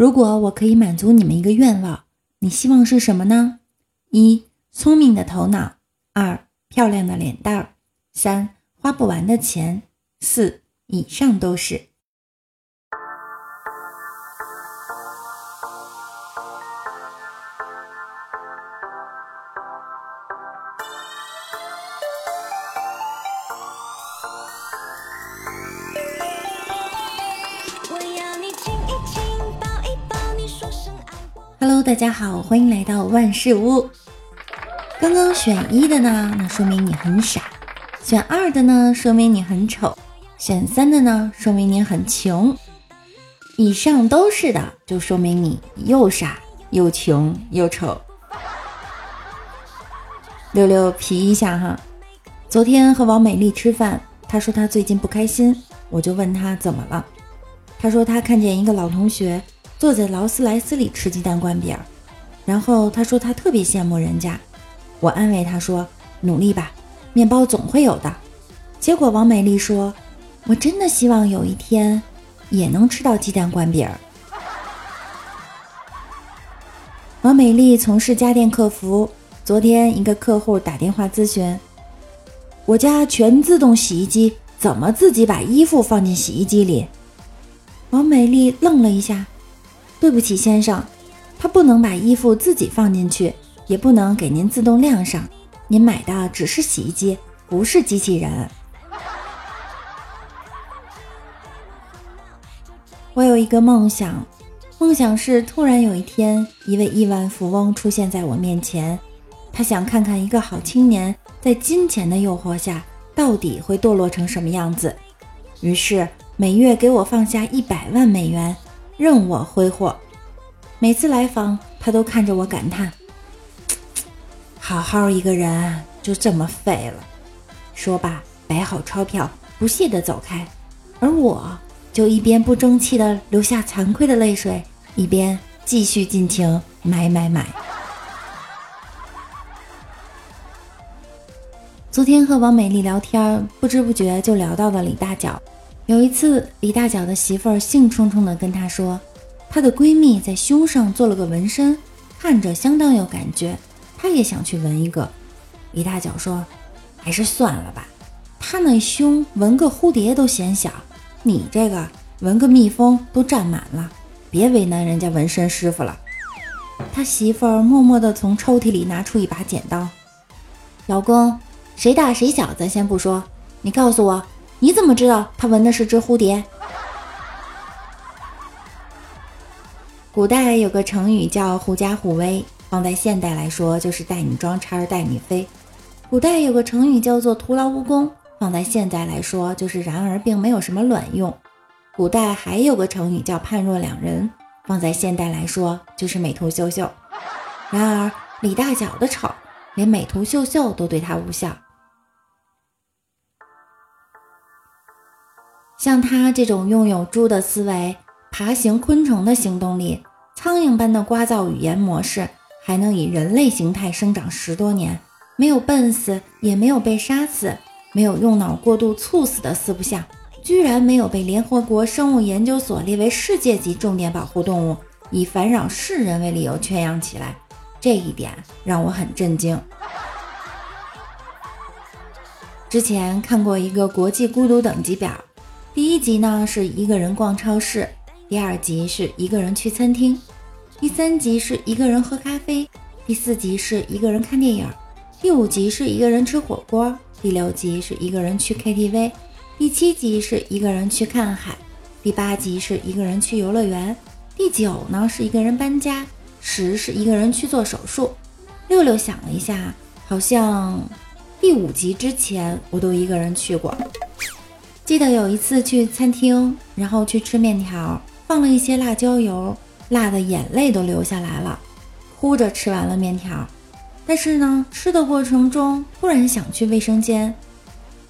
如果我可以满足你们一个愿望，你希望是什么呢？一、聪明的头脑；二、漂亮的脸蛋儿；三、花不完的钱；四、以上都是。大家好，欢迎来到万事屋。刚刚选一的呢，那说明你很傻；选二的呢，说明你很丑；选三的呢，说明你很穷。以上都是的，就说明你又傻又穷又丑。六六皮一下哈。昨天和王美丽吃饭，她说她最近不开心，我就问她怎么了，她说她看见一个老同学。坐在劳斯莱斯里吃鸡蛋灌饼，然后他说他特别羡慕人家。我安慰他说：“努力吧，面包总会有的。”结果王美丽说：“我真的希望有一天也能吃到鸡蛋灌饼。”王美丽从事家电客服，昨天一个客户打电话咨询：“我家全自动洗衣机怎么自己把衣服放进洗衣机里？”王美丽愣了一下。对不起，先生，他不能把衣服自己放进去，也不能给您自动晾上。您买的只是洗衣机，不是机器人。我有一个梦想，梦想是突然有一天，一位亿万富翁出现在我面前，他想看看一个好青年在金钱的诱惑下到底会堕落成什么样子，于是每月给我放下一百万美元。任我挥霍，每次来访，他都看着我感叹：“ 好好一个人就这么废了。”说罢，摆好钞票，不屑地走开。而我就一边不争气地流下惭愧的泪水，一边继续尽情买买买。昨天和王美丽聊天，不知不觉就聊到了李大脚。有一次，李大脚的媳妇儿兴冲冲地跟他说，她的闺蜜在胸上做了个纹身，看着相当有感觉，她也想去纹一个。李大脚说：“还是算了吧，她那胸纹个蝴蝶都嫌小，你这个纹个蜜蜂都占满了，别为难人家纹身师傅了。”他媳妇儿默默地从抽屉里拿出一把剪刀，老公，谁大谁小咱先不说，你告诉我。你怎么知道他纹的是只蝴蝶？古代有个成语叫“狐假虎威”，放在现代来说就是“带你装叉带你飞”。古代有个成语叫做“徒劳无功”，放在现代来说就是“然而并没有什么卵用”。古代还有个成语叫“判若两人”，放在现代来说就是“美图秀秀”。然而李大脚的丑，连美图秀秀都对他无效。像他这种拥有猪的思维、爬行昆虫的行动力、苍蝇般的聒噪语言模式，还能以人类形态生长十多年，没有笨死，也没有被杀死，没有用脑过度猝死的四不像，居然没有被联合国生物研究所列为世界级重点保护动物，以烦扰世人为理由圈养起来，这一点让我很震惊。之前看过一个国际孤独等级表。第一集呢是一个人逛超市，第二集是一个人去餐厅，第三集是一个人喝咖啡，第四集是一个人看电影，第五集是一个人吃火锅，第六集是一个人去 KTV，第七集是一个人去看海，第八集是一个人去游乐园，第九呢是一个人搬家，十是一个人去做手术。六六想了一下，好像第五集之前我都一个人去过。记得有一次去餐厅，然后去吃面条，放了一些辣椒油，辣的眼泪都流下来了，哭着吃完了面条。但是呢，吃的过程中突然想去卫生间，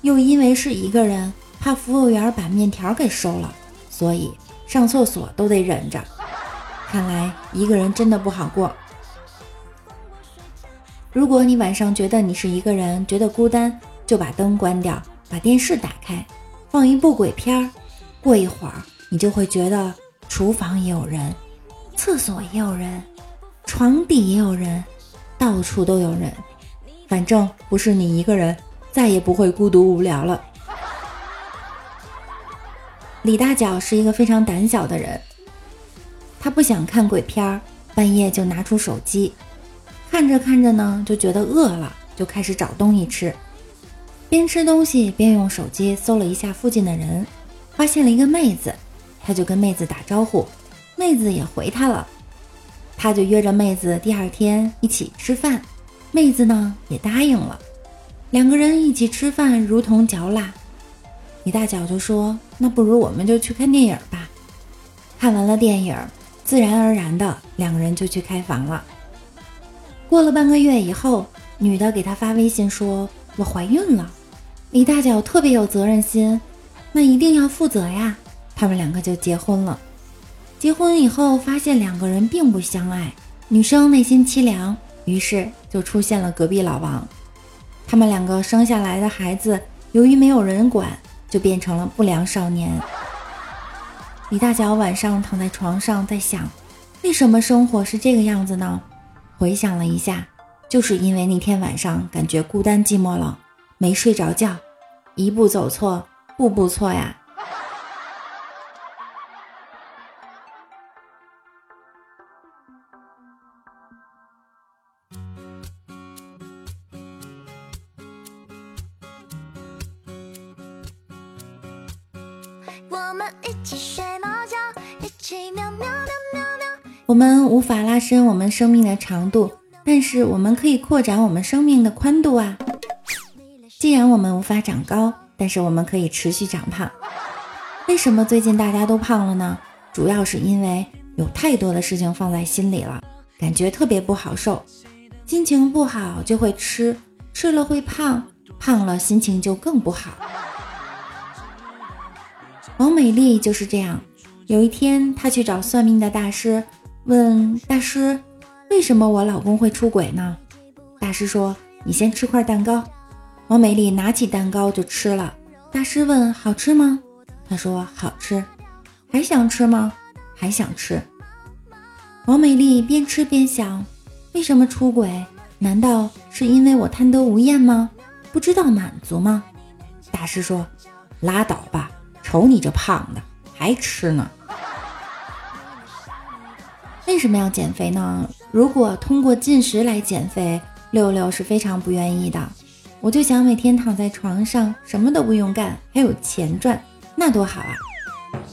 又因为是一个人，怕服务员把面条给收了，所以上厕所都得忍着。看来一个人真的不好过。如果你晚上觉得你是一个人，觉得孤单，就把灯关掉，把电视打开。放一部鬼片儿，过一会儿你就会觉得厨房也有人，厕所也有人，床底也有人，到处都有人。反正不是你一个人，再也不会孤独无聊了。李大脚是一个非常胆小的人，他不想看鬼片儿，半夜就拿出手机，看着看着呢，就觉得饿了，就开始找东西吃，边吃东西边用手机搜了一下附近的人，发现了一个妹子，他就跟妹子打招呼，妹子也回他了，他就约着妹子第二天一起吃饭，妹子呢也答应了，两个人一起吃饭如同嚼蜡。李大脚就说：“那不如我们就去看电影吧。”看完了电影，自然而然的两个人就去开房了。过了半个月以后，女的给他发微信说：“我怀孕了。”李大脚特别有责任心，那一定要负责呀。他们两个就结婚了。结婚以后发现两个人并不相爱，女生内心凄凉，于是就出现了隔壁老王。他们两个生下来的孩子，由于没有人管。就变成了不良少年。李大脚晚上躺在床上，在想，为什么生活是这个样子呢？回想了一下，就是因为那天晚上感觉孤单寂寞了，没睡着觉，一步走错，步步错呀。我们一起睡猫觉，一起喵喵喵喵喵。我们无法拉伸我们生命的长度，但是我们可以扩展我们生命的宽度啊。虽然我们无法长高，但是我们可以持续长胖。为什么最近大家都胖了呢？主要是因为有太多的事情放在心里了，感觉特别不好受，心情不好就会吃，吃了会胖，胖了心情就更不好。王美丽就是这样。有一天，她去找算命的大师，问大师：“为什么我老公会出轨呢？”大师说：“你先吃块蛋糕。”王美丽拿起蛋糕就吃了。大师问：“好吃吗？”她说：“好吃。”还想吃吗？还想吃。王美丽边吃边想：为什么出轨？难道是因为我贪得无厌吗？不知道满足吗？大师说：“拉倒吧。”瞅你这胖的，还吃呢？为什么要减肥呢？如果通过进食来减肥，六六是非常不愿意的。我就想每天躺在床上，什么都不用干，还有钱赚，那多好啊！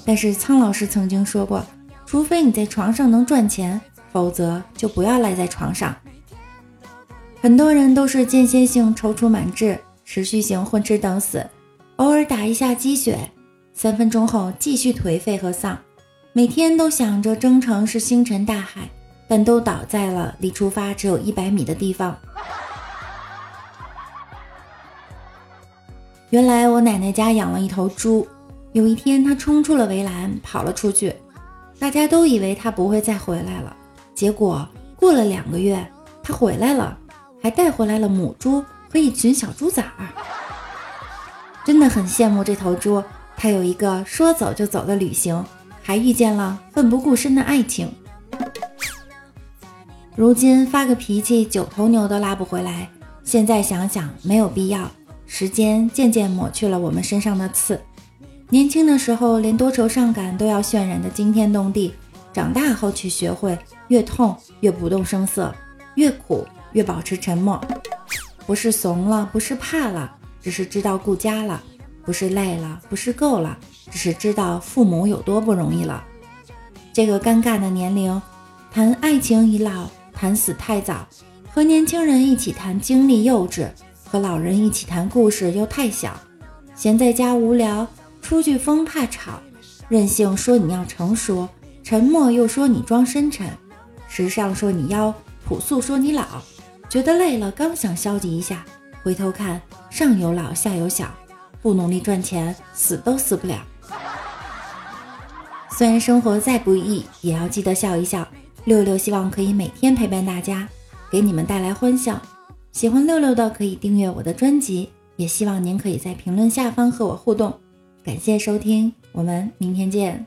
但是苍老师曾经说过，除非你在床上能赚钱，否则就不要赖在床上。很多人都是间歇性踌躇满志，持续性混吃等死，偶尔打一下鸡血。三分钟后继续颓废和丧，每天都想着征程是星辰大海，但都倒在了离出发只有一百米的地方。原来我奶奶家养了一头猪，有一天它冲出了围栏跑了出去，大家都以为它不会再回来了。结果过了两个月，它回来了，还带回来了母猪和一群小猪崽儿，真的很羡慕这头猪。它有一个说走就走的旅行，还遇见了奋不顾身的爱情。如今发个脾气，九头牛都拉不回来。现在想想没有必要，时间渐渐抹去了我们身上的刺。年轻的时候连多愁善感都要渲染的惊天动地，长大后却学会越痛越不动声色，越苦越保持沉默。不是怂了，不是怕了，只是知道顾家了。不是累了，不是够了，只是知道父母有多不容易了。这个尴尬的年龄，谈爱情已老，谈死太早；和年轻人一起谈经历幼稚，和老人一起谈故事又太小。闲在家无聊，出去疯怕吵，任性说你要成熟，沉默又说你装深沉，时尚说你妖，朴素说你老。觉得累了，刚想消极一下，回头看上有老下有小。不努力赚钱，死都死不了。虽然生活再不易，也要记得笑一笑。六六希望可以每天陪伴大家，给你们带来欢笑。喜欢六六的可以订阅我的专辑，也希望您可以在评论下方和我互动。感谢收听，我们明天见。